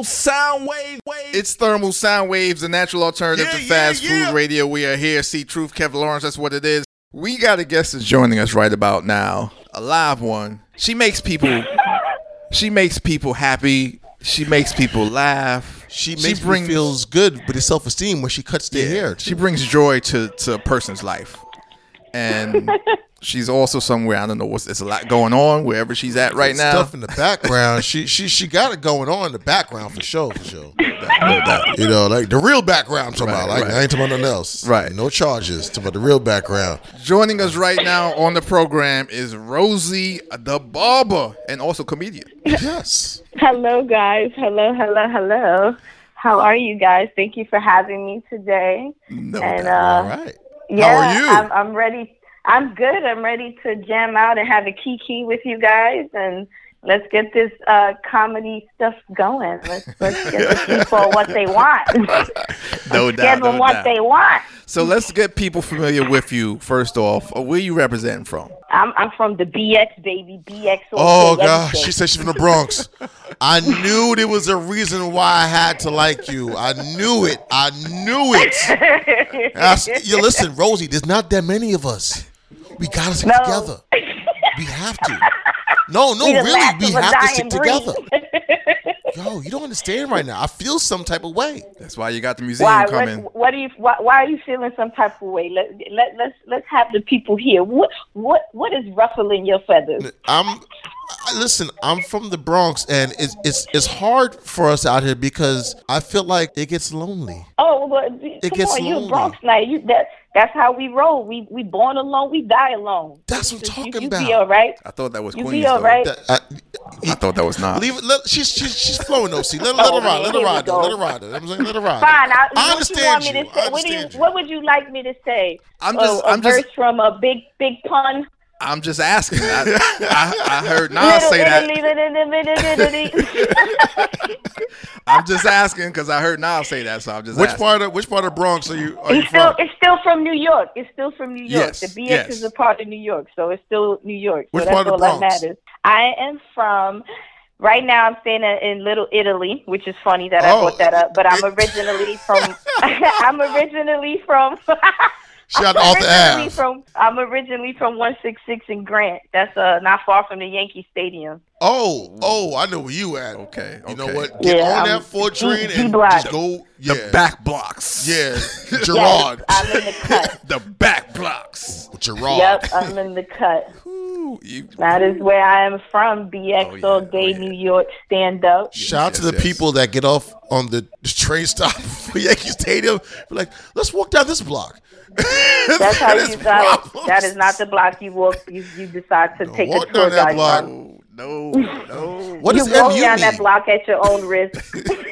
thermal sound wave. wave. It's thermal sound waves, the natural alternative Yeah, to fast yeah. food radio. We are here. See Truth, Kevin Lawrence. That's what it is. We got a guest that's joining us right about now, a live one. She makes people, she makes people happy. She makes people laugh. She makes me feels good with his self esteem when she cuts their hair. She brings joy to to a person's life, and she's also somewhere. I don't know what's. There's a lot going on wherever she's at right now. Stuff in the background. she she she got it going on in the background for sure, for sure. You know, like the real background. I'm talking Right, about. Like right. I ain't talking about nothing else. Right. No charges. Talking about the real background. Joining us right now on the program is Rosie the barber and also comedian. Yes. Hello, guys. Hello, hello, hello. How are you guys? Thank you for having me today. No and doubt. uh, All right. yeah, How are you? I'm, I'm ready. I'm good. I'm ready to jam out and have a kiki with you guys, and let's get this uh, comedy stuff going. Let's let's get the people what they want. No Let's doubt. Give them no what doubt. they want. So let's get people familiar with you first off. Uh, Where you representing from? I'm I'm from the BX baby. BX. Oh gosh, she said she's from the Bronx. I knew there was a reason why I had to like you. I knew it. I knew it. I you listen, Rosie. There's not that many of us. We gotta stick No. together. We have to. No, no, We really, we have to dying stick together. Yo, you don't understand right now. I feel some type of way. That's why you got the museum Why? coming. What, what are you? Why, why are you feeling some type of way? Let let let's let's have the people here. What what what is ruffling your feathers? I'm I- listen. I'm from the Bronx, and it's it's it's hard for us out here because I feel like it gets lonely. Oh, well, come gets on, you lonely. a Bronx night. You that that's how we roll. We we born alone. We die alone. That's what I'm You, talking you about. be all right. I thought that was You Queens. be all right. That- I, I thought that was not. leave it. Let, she's she's she's flowing. though. see, let, let her Oh, ride. Let her ride. Let her ride. though. I'm saying, let her ride. Fine. I, I what understand you. Want me to say? I what, do you, what would you like me to say? I'm A- just- a, I'm just- from a big big pun. I'm just asking. I, I, I heard Nas say that. I'm just asking because I heard Nas say that, so I'm just Which asking. part of which part of Bronx are you? Are you still from? it's still from New York. It's still from New York. Yes, the BX yes. is a part of New York, so it's still New York. Which so that's part of all the that Bronx? matters. I am from right now. I'm staying in, in Little Italy, which is funny that I Oh, brought that up. But I'm originally from. I'm originally from. She got I'm off the originally ass. from. I'm originally from 166 in Grant. That's uh not far from the Yankee Stadium. Oh, oh, I know where you at. Okay, You know what? Get Yeah, on I'm that four train G- and G-Block. just go. Yeah, The back blocks. Yeah, Yes, Gerard. I'm in the cut. The back blocks. Gerard. yep, I'm in the cut. Ooh, you, That is where I am from. BX Oh, yeah. all day, Oh, yeah. New York, stand up. Shout out to yes, the yes. people that get off on the train stop for Yankee Stadium. Be like, let's walk down this block. That's how That you got. problems. That is not the block you walk. You you decide to take walk a tour down that block. no, no. What you does walk MU down mean? that block at your own risk.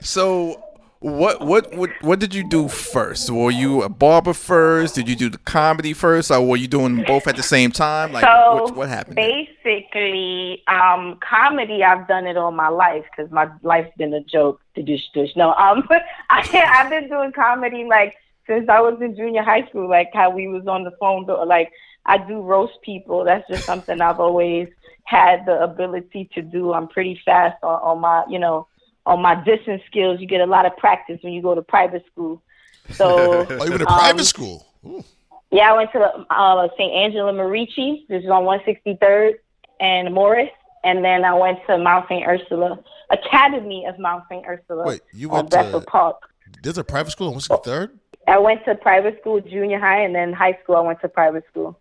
So, what, what, what, what did you do first? Were you a barber first? Did you do the comedy first, or were you doing both at the same time? Like, so what, what happened? basically, um, comedy. I've done it all my life because my life's been a joke. To Dish dish. No, um, I, I've been doing comedy like since I was in junior high school. Like how we was on the phone. Like I do roast people. That's just something I've always had the ability to do. I'm pretty fast on, on my, you know, on my distance skills. You get a lot of practice when you go to private school. So Oh, you went to Um, private school. Ooh. yeah, I went to uh, St. Angela Merici. This is on 163rd and Morris. And then I went to Mount St. Ursula, Academy of Mount St. Ursula Wait, you on went to- Bedford Park. There's a private school on 163rd? I went to private school, junior high, and then high school I went to private school.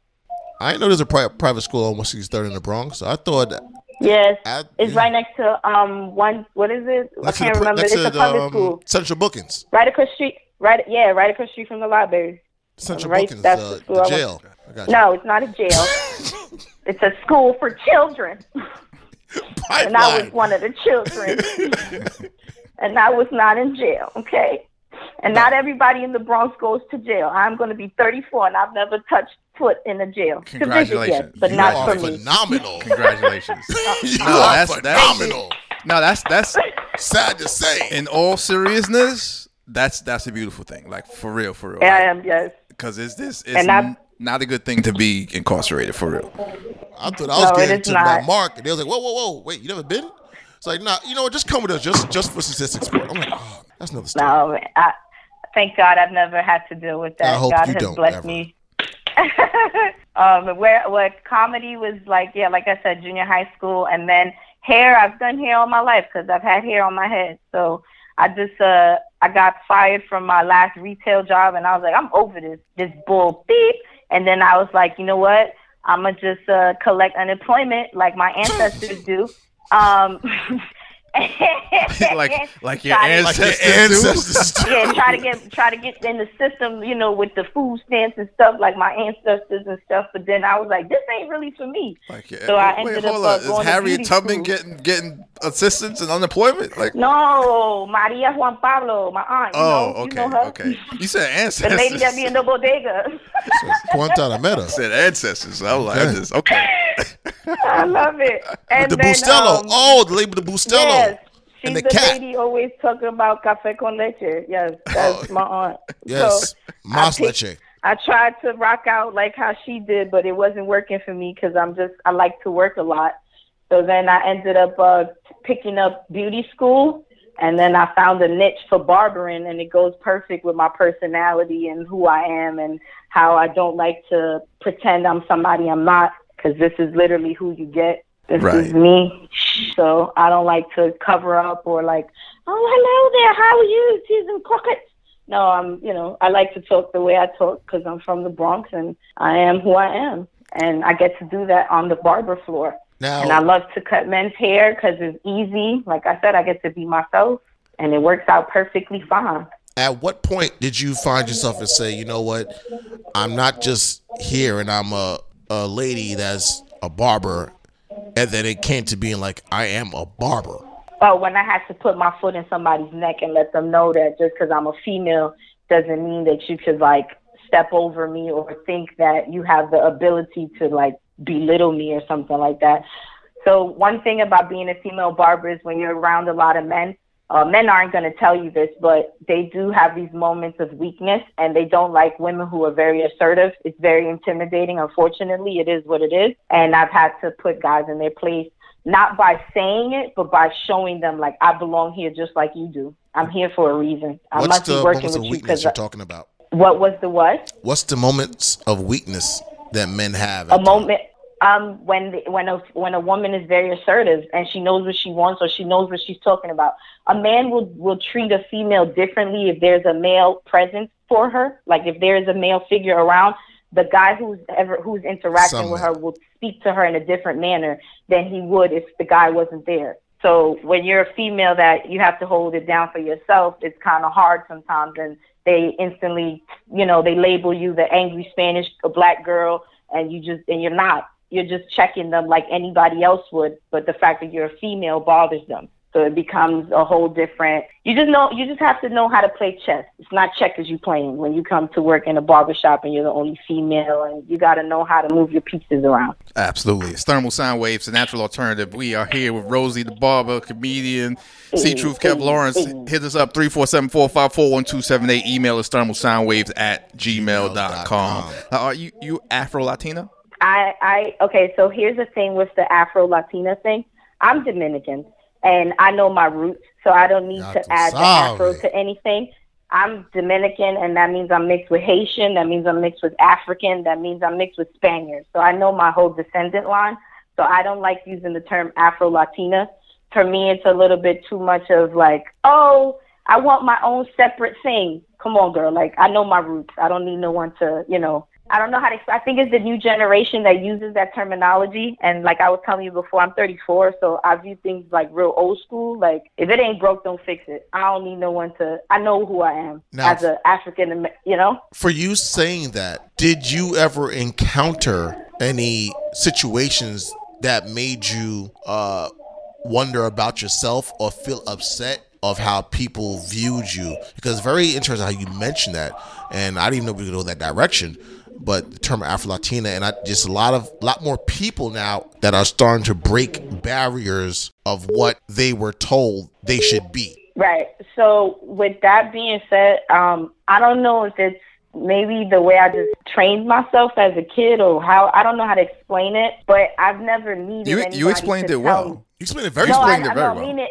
I didn't know there's a pri- private school on 163rd in the Bronx. So I thought that Yes, At- it's yeah. right next to um one. What is it? next I can't the, remember. It's a public um, school, Central Bookings. right across street. Right, yeah, right across street from the library. Central Right, Bookings, that's uh, the the I jail. I. No, it's not a jail. it's a school for children. and I was one of the children. and I was not in jail, okay? And not everybody in the Bronx goes to jail. I'm going to be 34 and I've never touched foot in a jail. Congratulations. yet, but You not are for me. phenomenal. Congratulations. you No, are that's- that's- no, that's that's Sad to say. in all seriousness. That's that's a beautiful thing. Like for real, for real. Yeah, I am, yes. Because it's this it's And I- n- not a good thing to be incarcerated for real. I thought I was No, getting is to my not. mark, and they was like, "Whoa, whoa, whoa! Wait, you never been?" It's like, nah, you know what? Just come with us, just just for statistics. Sport. I'm like, oh, that's another story. No, I, thank God I've never had to deal with that. God has blessed ever. me. um, where what comedy was like, yeah, like I said, junior high school, and then hair. I've done hair all my life because I've had hair on my head. So I just uh I got fired from my last retail job, and I was like, I'm over this this bull beep. And then I was like, you know what? I'm gonna just uh, collect unemployment like my ancestors do. Um, like like your Try to- Like your ancestors. do? ancestors. do. yeah, try to get try to get in the system, you know, with the food stamps and stuff like my ancestors and stuff. But then I was like, this ain't really for me. Like, yeah. So I Wait, ended up, hold uh, on. Is going to Harriet Tubman school. getting getting assistance and unemployment? Like, No, Maria Juan Pablo, my aunt. You oh, know, okay, you know her. okay. You said ancestors. The ancestors. lady that be in the bodega. Guantanamera. said ancestors. I was like, Okay. Okay. I love it. And the then, Bustelo. um, oh, the label, the Bustelo. Yes. She's And the the, cat. lady always talking about cafe con leche. Yes, that's Oh, my aunt. Yes, So, mas I picked- leche. I tried to rock out like how she did, but it wasn't working for me because I'm just I like to work a lot. So then I ended up uh, picking up beauty school, and then I found a niche for barbering, and it goes perfect with my personality and who I am and how I don't like to pretend I'm somebody I'm not because this is literally who you get. This Right. is me. So I don't like to cover up or like, oh hello there, how are you, Susan Crockett? No, I'm, you know, I like to talk the way I talk because I'm from the Bronx and I am who I am. And I get to do that on the barber floor. Now, And I love to cut men's hair because it's easy. Like I said, I get to be myself and it works out perfectly fine. at what point did you find yourself and say, you know what, I'm not just here and I'm a, a lady that's a barber, and then it came to being like, I am a barber. Oh, when I had to put my foot in somebody's neck and let them know that just because I'm a female doesn't mean that you could like step over me or think that you have the ability to like belittle me or something like that. So one thing about being a female barber is when you're around a lot of men, uh, men aren't going to tell you this, but they do have these moments of weakness and they don't like women who are very assertive. It's very intimidating. Unfortunately, it is what it is. And I've had to put guys in their place, not by saying it, but by showing them like I belong here just like you do. I'm here for a reason. I What's must the be working moments with of weakness because you're talking about? what was the what? What's the moments of weakness that men have? a times? Um when the, when a when a woman is very assertive and she knows what she wants or she knows what she's talking about. A man will will treat a female differently if there's a male presence for her. Like if there is a male figure around the guy who's ever who's interacting Some with her will speak to her in a different manner than he would if the guy wasn't there. So when you're a female that you have to hold it down for yourself it's kind of hard sometimes and they instantly you know they label you the angry spanish a black girl and you just and you're not you're just checking them like anybody else would but the fact that you're a female bothers them so it becomes a whole different you just know you just have to know how to play chess it's not checkers you're playing when you come to work in a barbershop and you're the only female and you got to know how to move your pieces around Absolutely. It's Thermal Sound Waves, a natural alternative. We are here with Rosie the Barber, comedian, See Truth Kev Lawrence. Hit us up 347-454-1278. Email is thermalsoundwaves at gmail.com. Uh, are you you Afro Latina? I, I okay, so here's the thing with the Afro Latina thing. I'm Dominican and I know my roots, so I don't need to add the Afro to anything. I'm Dominican and that means I'm mixed with Haitian, that means I'm mixed with African, that means I'm mixed with Spaniard. So I know my whole descendant line. So I don't like using the term Afro Latina. For me it's a little bit too much of like, oh, I want my own separate thing. Come on, girl. Like I know my roots. I don't need no one to, you know, I don't know how to. I think it's the new generation that uses that terminology. And like I was telling you before, I'm 34, so I view things like real old school. Like if it ain't broke, don't fix it. I don't need no one to. I know who I am Now- as a African. You know, For you saying that, did you ever encounter any situations that made you uh, wonder about yourself or feel upset of how people viewed you? Because it's very interesting how you mentioned that, and I didn't even know we could go that direction. But the term Afro Latina, and I just a lot of lot more people now that are starting to break barriers of what they were told they should be. right? So with that being said, um, I don't know if it's maybe the way I just trained myself as a kid, or how I don't know how to explain it. But I've never needed. You you explained to it tell me- well. You explained it very no, well. I, it I very no, well. meaning,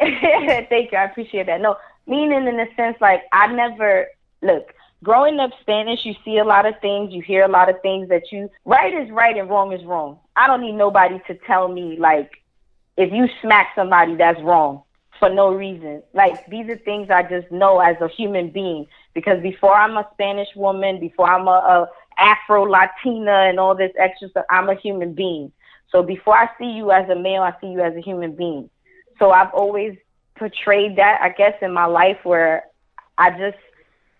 thank you. I appreciate that. No, meaning in the sense like I never look. Growing up Spanish, you see a lot of things, you hear a lot of things that you right is right and wrong is wrong. I don't need nobody to tell me like if you smack somebody, that's wrong for no reason. Like these are things I just know as a human being because before I'm a Spanish woman, before I'm a, a Afro Latina and all this extra stuff, I'm a human being. So before I see you as a male, I see you as a human being. So I've always portrayed that, I guess, in my life where I just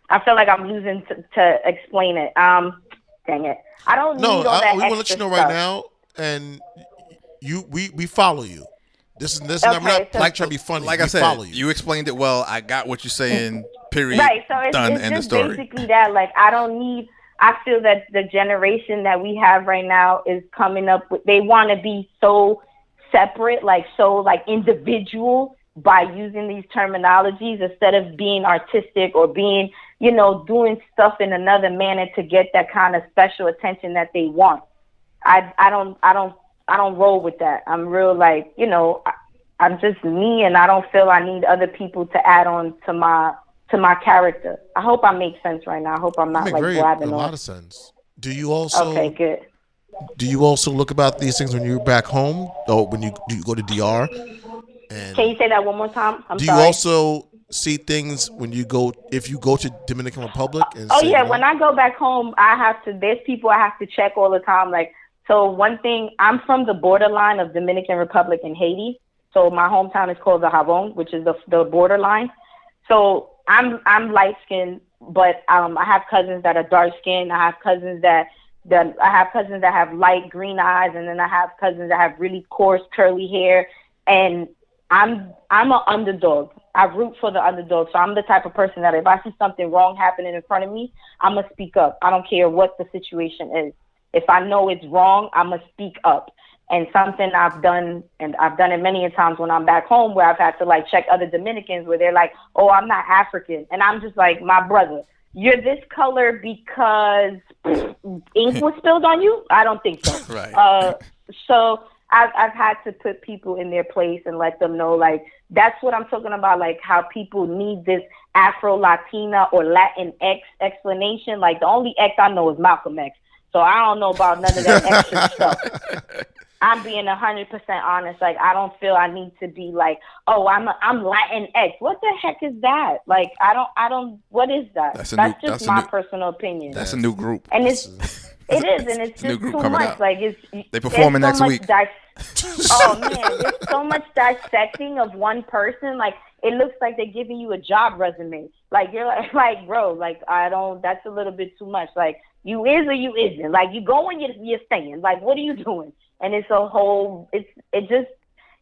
I feel like I'm losing to, to explain it. Um, dang it, I don't No, need all I, that we want to let you know stuff. right now, and you we we follow you. This is this. is not, we're Okay, not so- like trying to be funny. Like we I said, follow you. you. explained it well. I got what you're saying. Period. Right. So it's, Done. it's End of just story. basically that. Like I don't need. I feel that the generation that we have right now is coming up with. They want to be so separate, like so like individual by using these terminologies instead of being artistic or being, you know, doing stuff in another manner to get that kind of special attention that they want. I I don't I don't I don't roll with that. I'm real like you know I, I'm just me, and I don't feel I need other people to add on to my to my character. I hope I make sense right now. I hope I'm not like a blabbing lot on. of sense. Do you also Okay, good. do you also look about these things when you're back home, or when you do you go to DR? And Can you say that one more time? I'm do you also see things when you go if you go to Dominican Republic? And Oh yeah, "Well, when I go back home, I have to. There's people I have to check all the time. Like so, one thing I'm from the borderline of Dominican Republic and Haiti. So my hometown is called Dajabón, which is the the borderline. So I'm I'm light skinned, but um I have cousins that are dark skinned. I have cousins that that I have cousins that have light green eyes, and then I have cousins that have really coarse curly hair. And I'm I'm an underdog. I root for the underdog. So I'm the type of person that if I see something wrong happening in front of me, I'm gonna speak up. I don't care what the situation is. If I know it's wrong, I'm gonna speak up. And something I've done, and I've done it many a times when I'm back home, where I've had to like check other Dominicans, where they're like, "Oh, I'm not African," and I'm just like, "My brother, you're this color because ink was spilled on you." I don't think so. Right. Uh, so I've I've had to put people in their place and let them know like that's what I'm talking about, like how people need this Afro Latina or Latin X explanation. Like the only X I know is Malcolm X. So I don't know about none of that extra stuff. I'm being a hundred percent honest. Like I don't feel I need to be like, oh, I'm a, I'm Latin X. What the heck is that? Like I don't I don't. What is that? That's that's new- just that's my new- personal opinion. That's a new group. and it's it is, and it's just too much. out. Like it's They performing so next week. dis- oh man, there's so much dissecting of one person. Like it looks like they're giving you a job resume. Like you're like, like bro, like I don't. That's a little bit too much. Like you is or you isn't. Like you going, you're, you're staying. Like what are you doing? And it's a whole. It's it just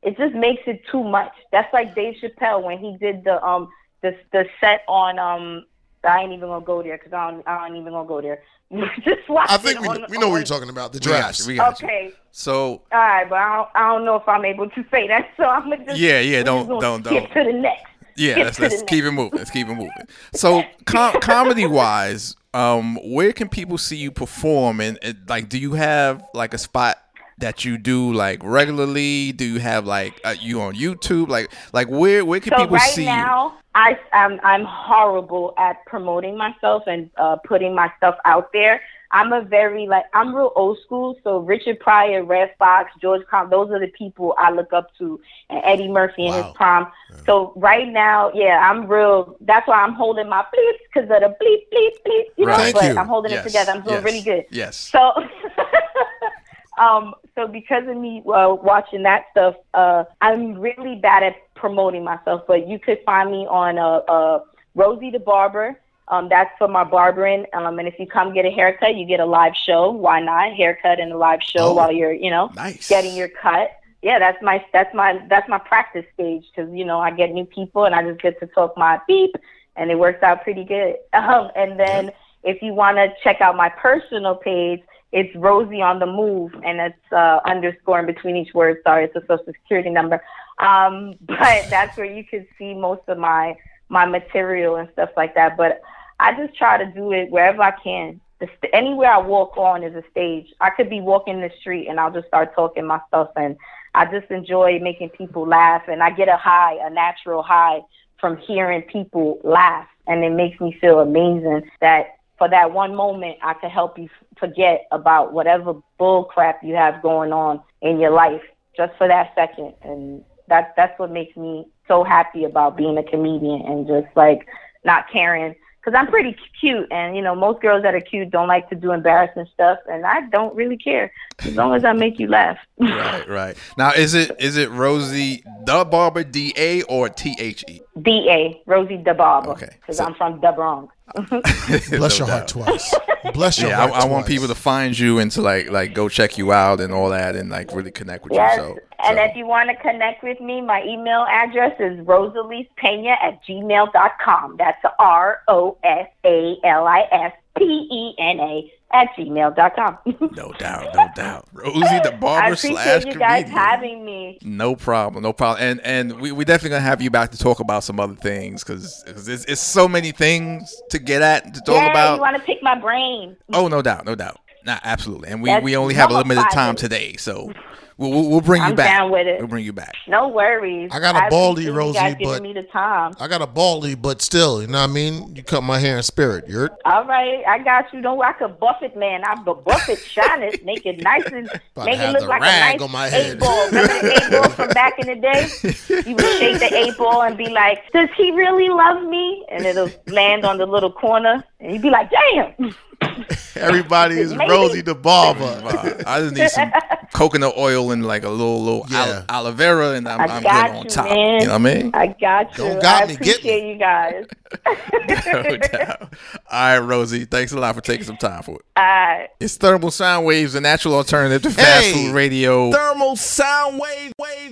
it just makes it too much. That's like Dave Chappelle when he did the um the the set on um. I ain't even gonna go there because I don't. I ain't even gonna go there. just watch I think we, on- we know what you're talking about. The We got drafts. We got you. Okay. So All right, but I don't, I don't know if I'm able to say that, so I'm gonna just Yeah, yeah, we're don't- don't- skip don't. to the next. yeah, Skip let's, let's the keep it moving. Let's keep it moving. So com- comedy wise, um, where can people see you perform? And, and like, do you have like a spot? That you do like regularly? Do you have like uh, you on YouTube? Like, like where where can So people right see now, I I'm I'm horrible at promoting myself and uh, putting my stuff out there. I'm a very like I'm real old school. So Richard Pryor, Redd Foxx, George Carlin, those are the people I look up to, and Eddie Murphy in Wow. his prime. So right now, yeah, I'm real. That's why I'm holding my bleeps because of the bleep bleep bleep. You know, Thank but you. I'm holding Yes, it together. I'm doing yes, really good. Yes. So, um, so because of me uh, watching that stuff, uh, I'm really bad at promoting myself. But you could find me on uh, uh, Rosie the Barber. Um, that's for my barbering. Um, and if you come get a haircut, you get a live show. Why not haircut and a live show Oh. while you're, you know, Nice. getting your cut. Yeah, that's my that's my that's my practice stage because you know I get new people and I just get to talk my beep and it works out pretty good. Um, and then if you want to check out my personal page, it's Rosie on the Move, and it's uh, underscore in between each word. Sorry, it's a social security number. Um, but that's where you can see most of my my material and stuff like that. But I just try to do it wherever I can. St- anywhere I walk on is a stage. I could be walking the street and I'll just start talking my stuff, and I just enjoy making people laugh, and I get a high, a natural high from hearing people laugh, and it makes me feel amazing that for that one moment I could help you forget about whatever bull crap you have going on in your life just for that second, and that that's what makes me so happy about being a comedian and just like not caring because I'm pretty cute, and you know most girls that are cute don't like to do embarrassing stuff, and I don't really care as long as I make you laugh. right, right. Now, is it is it Rosie the Barber D A or T H E? D A Rosie the Barber, Okay, because so- I'm from the Bronx. Bless your heart twice. Bless your Yeah, I, heart I want people to find you and to like like go check you out and all that and like really connect with Yes, you. So, and so- if you want to connect with me, my email address is rosaliespena at gmail.com. That's R O S A L I S P E N A at gmail.com. no doubt, no doubt. Rosie the I Barber slash appreciate you guys comedian. having me. No problem, no problem. And and we we definitely gonna have you back to talk about some other things because it's, it's so many things to get at and to talk yeah, about. you want to pick my brain. Oh, no doubt, no doubt. Nah, absolutely. And we, That's we only have a limited time today, so we'll we'll, we'll bring you I'm back. down with it. We'll bring you back. No worries. I got a baldy, Rosie, you but- me the time. I got a baldy, but still, you know what I mean? You cut my hair in spirit. You're All right, I got you. Don't I could buff it, man. I could buff it, shine it, make it nice and About make it look like a nice eight ball. Remember the eight ball from back in the day? You would shake the eight ball and be like, "Does he really love me?" And it'll land on the little corner, and you'd be like, "Damn." everybody is Maybe. Rosie the barber. I just need some coconut oil and like a little little Yeah. aloe, aloe vera, and I'm, I I'm good got on you, top. man. You know what I mean? I got you. Don't got I me, get appreciate you guys. no doubt. All right, Rosie. Thanks a lot for taking some time for it. Uh, It's thermal sound waves, a natural alternative to fast Hey. food radio. Thermal sound wave wave.